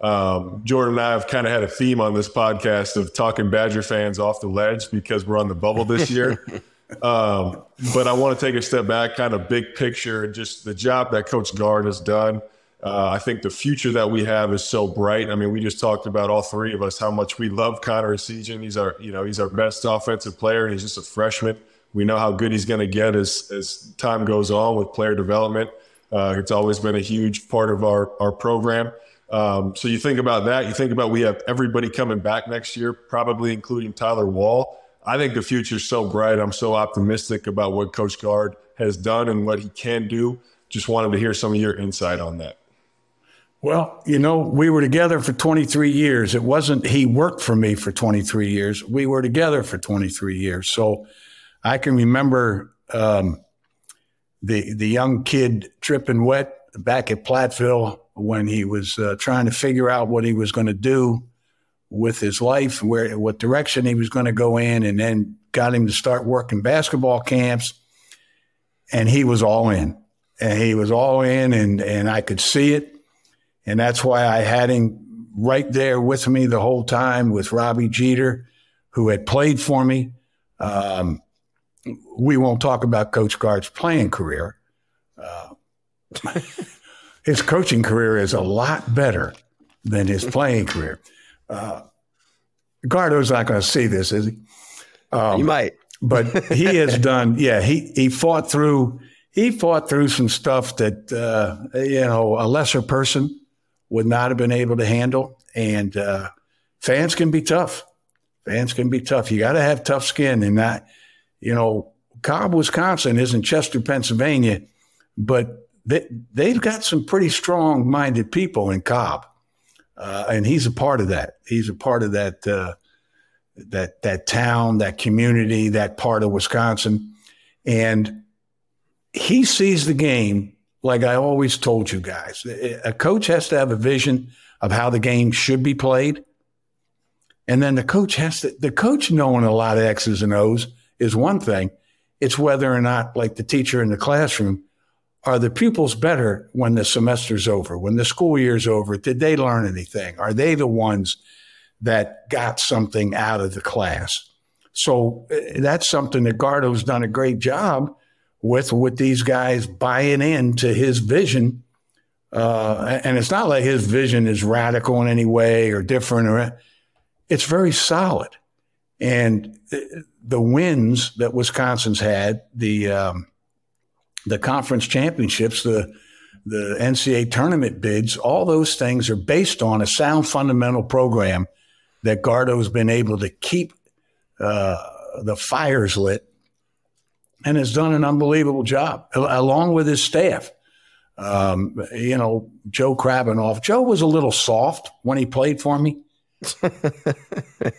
Um, Jordan and I have kind of had a theme on this podcast of talking Badger fans off the ledge because we're on the bubble this year. um, but I want to take a step back, kind of big picture, and just the job that Coach Gard has done. Uh, I think the future that we have is so bright. I mean, we just talked about all three of us how much we love Connor Essegian. He's our, you know, he's our best offensive player, and he's just a freshman. We know how good he's going to get as as time goes on with player development. Uh, it's always been a huge part of our our program. Um, so you think about that. You think about we have everybody coming back next year, probably including Tyler Wahl. I think the future's so bright. I'm so optimistic about what Coach Gard has done and what he can do. Just wanted to hear some of your insight on that. Well, you know, we were together for 23 years. It wasn't he worked for me for 23 years. We were together for 23 years. So I can remember um, the the young kid tripping wet back at Platteville when he was uh, trying to figure out what he was going to do with his life, where what direction he was going to go in, and then got him to start working basketball camps. And he was all in, and he was all in, and and I could see it. And that's why I had him right there with me the whole time with Robbie Jeter, who had played for me. Um, we won't talk about Coach Gard's playing career. Uh, his coaching career is a lot better than his playing career. Uh, Gardo's not going to see this, is he? Um, you might, but he has done. Yeah, he he fought through. He fought through some stuff that uh, you know a lesser person would not have been able to handle, and uh, fans can be tough. Fans can be tough. You got to have tough skin, and that you know, Cobb, Wisconsin isn't Chester, Pennsylvania, but they, they've got some pretty strong minded people in Cobb. Uh, and he's a part of that. He's a part of that, uh, that, that town, that community, that part of Wisconsin. And he sees the game like I always told you guys. A coach has to have a vision of how the game should be played. And then the coach has to, the coach knowing a lot of X's and O's is one thing. It's whether or not, like the teacher in the classroom, are the pupils better when the semester's over, when the school year's over? Did they learn anything? Are they the ones that got something out of the class? So eh, that's something that Gardo's done a great job with, with these guys buying into his vision. Uh, and it's not like his vision is radical in any way or different, or it's very solid. And the wins that Wisconsin's had, the um, the conference championships, the the NCAA tournament bids, all those things are based on a sound fundamental program that Gardo's been able to keep uh, the fires lit and has done an unbelievable job along with his staff. Um, you know, Joe Krabbenhoft. Joe was a little soft when he played for me.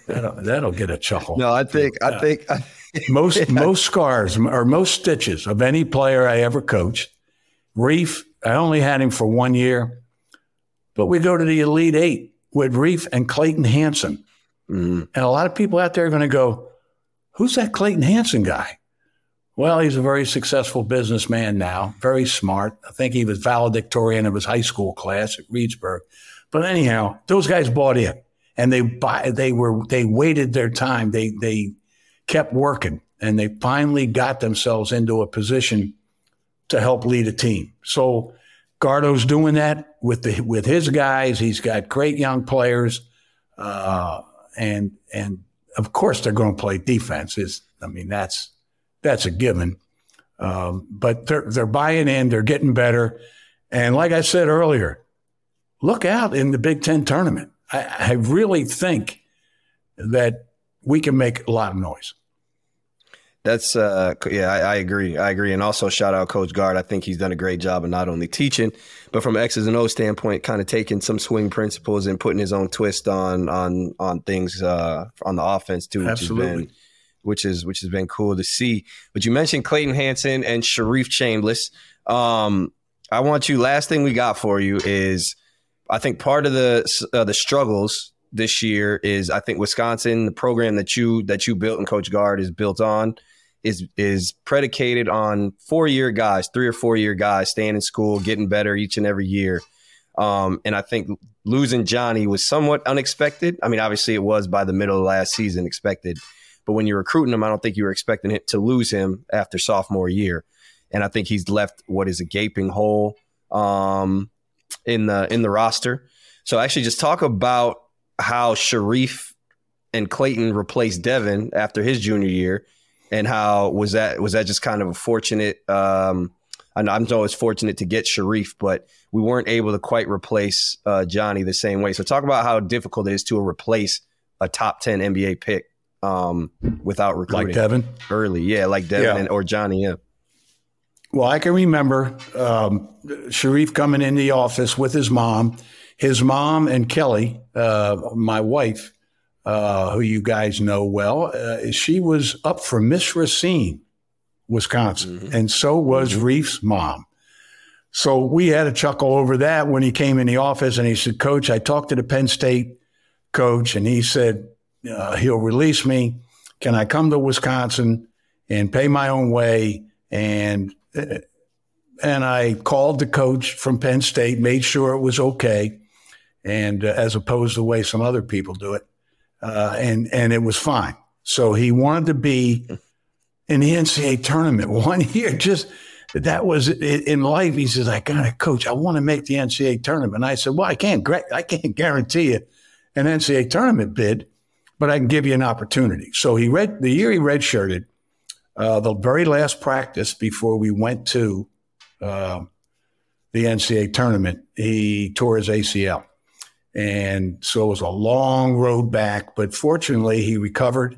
That'll, that'll, get a chuckle. No, I think I think I, most yeah. most scars or most stitches of any player I ever coached. Reef, I only had him for one year, but we go to the Elite Eight with Reef and Clayton Hanson, mm-hmm. and a lot of people out there are going to go, "Who's that Clayton Hanson guy?" Well, he's a very successful businessman now, very smart. I think he was valedictorian of his high school class at Reedsburg. But anyhow, those guys bought in and they they were they waited their time. They they kept working and they finally got themselves into a position to help lead a team. So Gardo's doing that with the with his guys. He's got great young players, uh, and and of course they're going to play defense. Is I mean that's that's a given. Um, but they're they're buying in. They're getting better, and like I said earlier, look out in the Big Ten tournament. I, I really think that we can make a lot of noise. That's uh yeah, I, I, agree. I agree. And also shout out Coach Gard. I think he's done a great job of not only teaching, but from X's and O standpoint, kind of taking some swing principles and putting his own twist on on on things uh on the offense too, which Absolutely. has been which is which has been cool to see. But you mentioned Clayton Hanson and Sharif Chambliss. Um, I want you. Last thing we got for you is I think part of the uh, the struggles this year is I think Wisconsin, the program that you that you built and Coach Gard is built on, is is predicated on four year guys, three or four year guys staying in school, getting better each and every year. Um, and I think losing Johnny was somewhat unexpected. I mean, obviously it was by the middle of last season expected, but when you're recruiting him, I don't think you were expecting it to lose him after sophomore year. And I think he's left what is a gaping hole. Um, in the in the roster. So actually, just talk about how Sharif and Clayton replaced Devin after his junior year, and how was that was that just kind of a fortunate. Um, I I'm always fortunate to get Sharif, but we weren't able to quite replace uh, Johnny the same way. So talk about how difficult it is to replace a top ten NBA pick um, without recruiting like Devin early. Yeah, like Devin yeah. and, or Johnny. Yeah. Well, I can remember um, Sharif coming in the office with his mom. His mom and Kelly, uh, my wife, uh, who you guys know well, uh, she was up for Miss Racine, Wisconsin, mm-hmm. and so was mm-hmm. Reef's mom. So we had a chuckle over that when he came in the office and he said, Coach, I talked to the Penn State coach and he said, uh, he'll release me. Can I come to Wisconsin and pay my own way? And and I called the coach from Penn State, made sure it was okay, and uh, as opposed to the way some other people do it, uh, and and it was fine. So he wanted to be in the NCAA tournament one year. Just that was in life. He says, "I got to coach. I want to make the NCAA tournament." And I said, "Well, I can't. I can't guarantee you an NCAA tournament bid, but I can give you an opportunity." So he read the year he redshirted. Uh, the very last practice before we went to uh, the NCAA tournament, he tore his ACL. And so it was a long road back, but fortunately he recovered.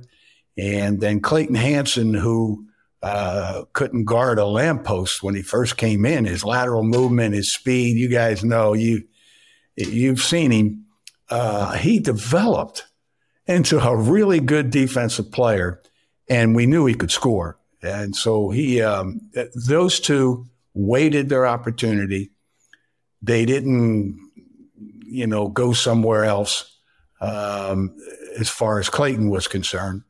And then Clayton Hanson, who uh, couldn't guard a lamppost when he first came in, his lateral movement, his speed, you guys know, you, you've seen him. Uh, he developed into a really good defensive player, and we knew he could score. And so he, um, those two waited their opportunity. They didn't you know, go somewhere else um, as far as Clayton was concerned.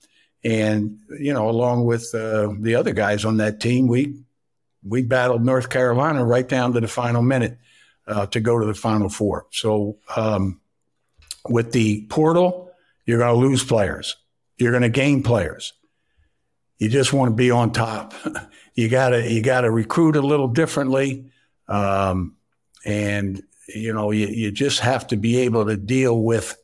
And, you know, along with uh, the other guys on that team, we we battled North Carolina right down to the final minute uh, to go to the Final Four. So um, with the portal, you're going to lose players. You're going to gain players. You just want to be on top. you gotta you gotta recruit a little differently, um, and you know, you, you just have to be able to deal with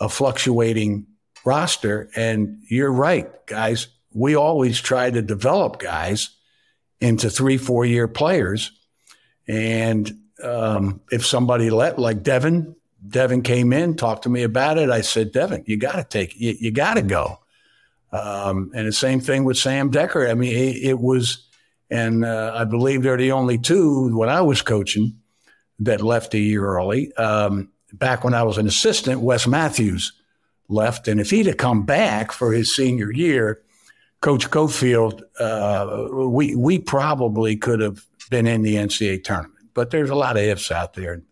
a fluctuating roster. And you're right, guys. We always try to develop guys into three, four year players. And um, if somebody let, like Devin, Devin came in, talked to me about it. I said, Devin, you got to take, you, you got to go. Um, and the same thing with Sam Dekker. I mean, it, it was, and uh, I believe they're the only two when I was coaching that left a year early. Um, back when I was an assistant, Wes Matthews left. And if he'd have come back for his senior year, Coach Cofield, uh, we, we probably could have been in the NCAA tournament. But there's a lot of ifs out there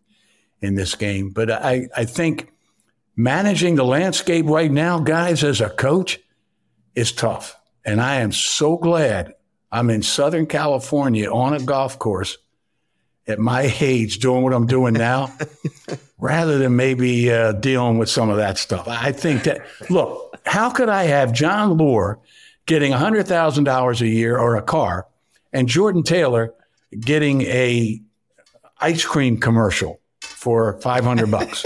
in this game. But I, I think managing the landscape right now, guys, as a coach, is tough. And I am so glad I'm in Southern California on a golf course at my age doing what I'm doing now rather than maybe uh, dealing with some of that stuff. I think that, look, how could I have Jon Leuer getting $100,000 a year or a car and Jordan Taylor getting a ice cream commercial for 500 bucks?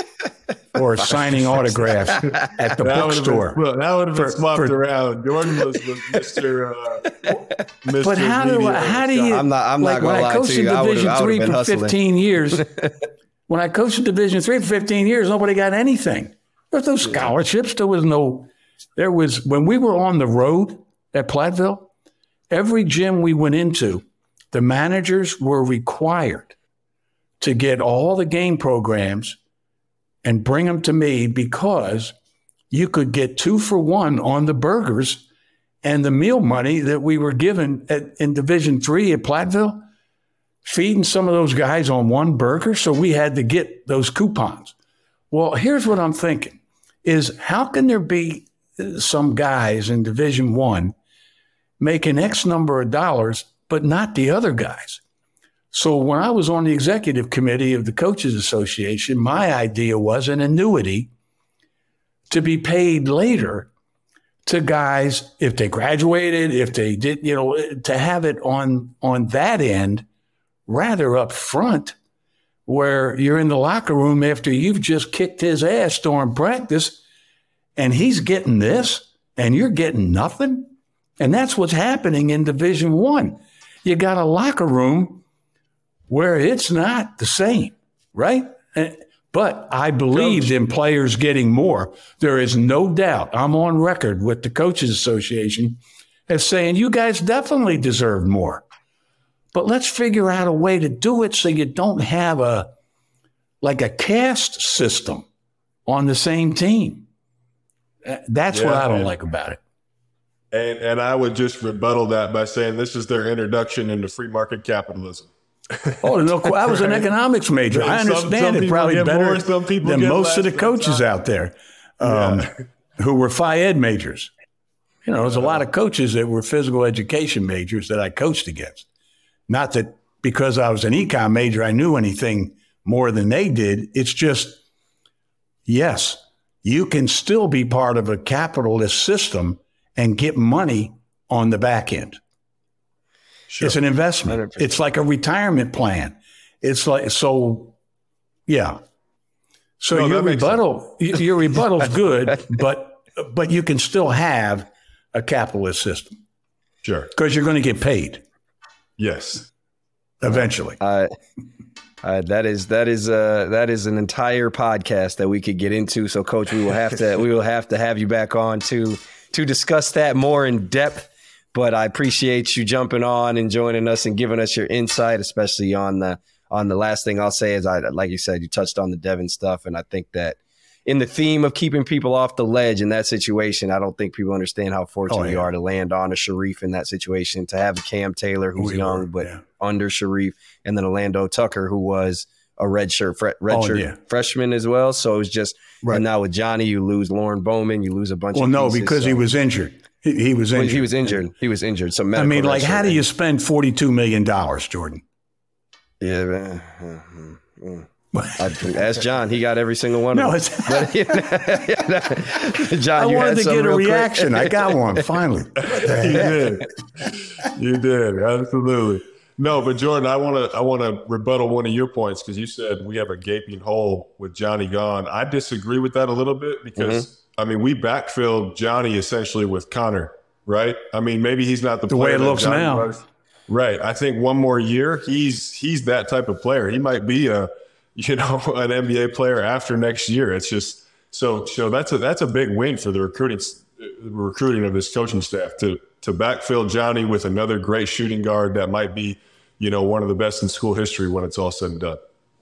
or signing autographs at the that bookstore. Been, well, that would have been swapped around. Jordan was, was Mr. Uh, Mr. But how do how do you? I'm not. I'm like, not going to lie to you. I coached in Division three for hustling. 15 years. when I coached Division three for 15 years, nobody got anything. There's no scholarships. There was no. There was when we were on the road at Platteville. Every gym we went into, the managers were required to get all the game programs and bring them to me because you could get two for one on the burgers and the meal money that we were given at, in Division Three at Platteville, feeding some of those guys on one burger. So we had to get those coupons. Well, here's what I'm thinking: is how can there be some guys in Division One making X number of dollars, but not the other guys? So when I was on the executive committee of the Coaches Association, my idea was an annuity to be paid later to guys if they graduated, if they did, you know, to have it on on that end rather up front where you're in the locker room after you've just kicked his ass during practice and he's getting this and you're getting nothing. And that's what's happening in Division One. You got a locker room where it's not the same, right? But I believe in players getting more. There is no doubt. I'm on record with the Coaches Association as saying you guys definitely deserve more. But let's figure out a way to do it so you don't have a like a caste system on the same team. That's yeah, what I don't and, like about it. And and I would just rebuttal that by saying this is their introduction into free market capitalism oh no! I was an economics major. I understand some, some it probably better more, than most of the coaches out there um, yeah. who were Phi Ed majors. You know, there's a lot of coaches that were physical education majors that I coached against. Not that because I was an econ major, I knew anything more than they did. It's just, yes, you can still be part of a capitalist system and get money on the back end. Sure. It's an investment. 100%. It's like a retirement plan. It's like so. Yeah. So no, your rebuttal, your rebuttal is good, but but you can still have a capitalist system. Sure. Because you're going to get paid. Yes. Eventually. Uh, uh, that is that is uh, that is an entire podcast that we could get into. So, Coach, we will have to we will have to have you back on to to discuss that more in depth. But I appreciate you jumping on and joining us and giving us your insight, especially on the on the last thing I'll say is I like you said you touched on the Devin stuff, and I think that in the theme of keeping people off the ledge in that situation, I don't think people understand how fortunate oh, yeah. you are to land on a Sharif in that situation, to have a Cam Taylor who's we young were, but yeah. under Sharif, and then a Lando Tucker who was a redshirt fre- oh, redshirt oh, yeah. freshman as well. So it was just right. and now with Johnny, you lose Lauren Bowman, you lose a bunch. Well, of no, pieces, because so. he was injured. He, he was injured. Well, he was injured. He was injured. So I mean, like, how do you spend forty two million dollars, Jordan? Yeah, man. Mm-hmm. I, ask Jon. He got every single one. No, it's but, Jon. I wanted to get a reaction. I got one finally. you did. You did absolutely. No, but Jordan, I want to I want to rebuttal one of your points because you said we have a gaping hole with Johnny gone. I disagree with that a little bit because mm-hmm. I mean we backfilled Johnny essentially with Connor, right? I mean maybe he's not the, the way it looks Johnny now. Was. Right. I think one more year, he's he's that type of player. He might be a you know an NBA player after next year. It's just so so that's a that's a big win for the recruiting recruiting of this coaching staff to to backfill Johnny with another great shooting guard that might be you know one of the best in school history when it's all said and done.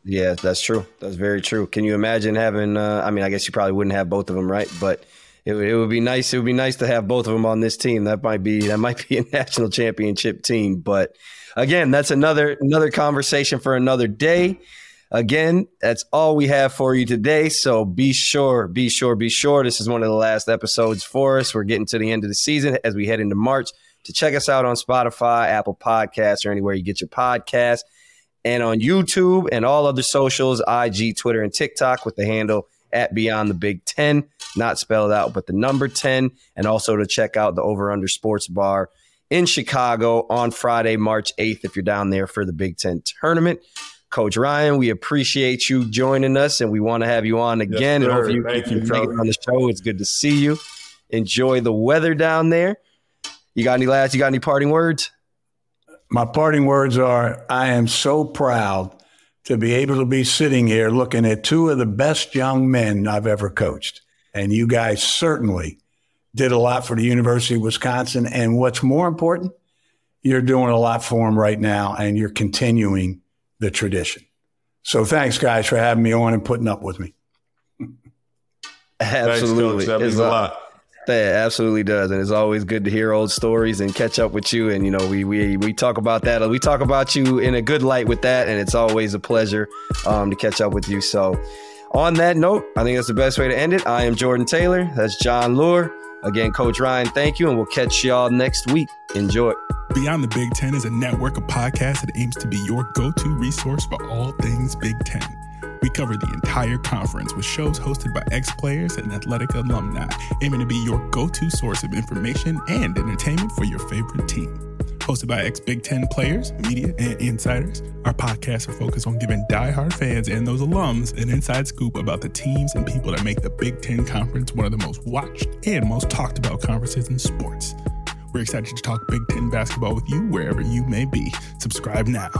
Yeah, that's true. That's very true. Can you imagine having? Uh, I mean, I guess you probably wouldn't have both of them, right? But it, it would be nice. It would be nice to have both of them on this team. That might be that might be a national championship team. But again, that's another another conversation for another day. Again, that's all we have for you today. So be sure, be sure, be sure. This is one of the last episodes for us. We're getting to the end of the season as we head into March. To check us out on Spotify, Apple Podcasts, or anywhere you get your podcast, and on YouTube and all other socials, IG, Twitter, and TikTok with the handle at Beyond the Big Ten, not spelled out, but the number 10. And also to check out the Over Under Sports Bar in Chicago on Friday, March 8th, if you're down there for the Big Ten tournament. Coach Ryan, we appreciate you joining us and we want to have you on again. Yes, and you, Thank you, it on the show. It's good to see you. Enjoy the weather down there. You got any last, you got any parting words? My parting words are I am so proud to be able to be sitting here looking at two of the best young men I've ever coached. And you guys certainly did a lot for the University of Wisconsin. And what's more important, you're doing a lot for them right now and you're continuing the tradition. So thanks, guys, for having me on and putting up with me. Absolutely. Thanks, that means a lot. That absolutely does, and it's always good to hear old stories and catch up with you. And you know, we we we talk about that. We talk about you in a good light with that, and it's always a pleasure um, to catch up with you. So, on that note, I think that's the best way to end it. I am Jordan Taylor. That's Jon Leuer. Again, Coach Ryan, thank you, and we'll catch y'all next week. Enjoy. Beyond the Big Ten is a network of podcasts that aims to be your go-to resource for all things Big Ten. We cover the entire conference with shows hosted by ex players and athletic alumni, aiming to be your go to source of information and entertainment for your favorite team. Hosted by ex Big Ten players, media, and insiders, our podcasts are focused on giving die-hard fans and those alums an inside scoop about the teams and people that make the Big Ten Conference one of the most watched and most talked about conferences in sports. We're excited to talk Big Ten basketball with you wherever you may be. Subscribe now.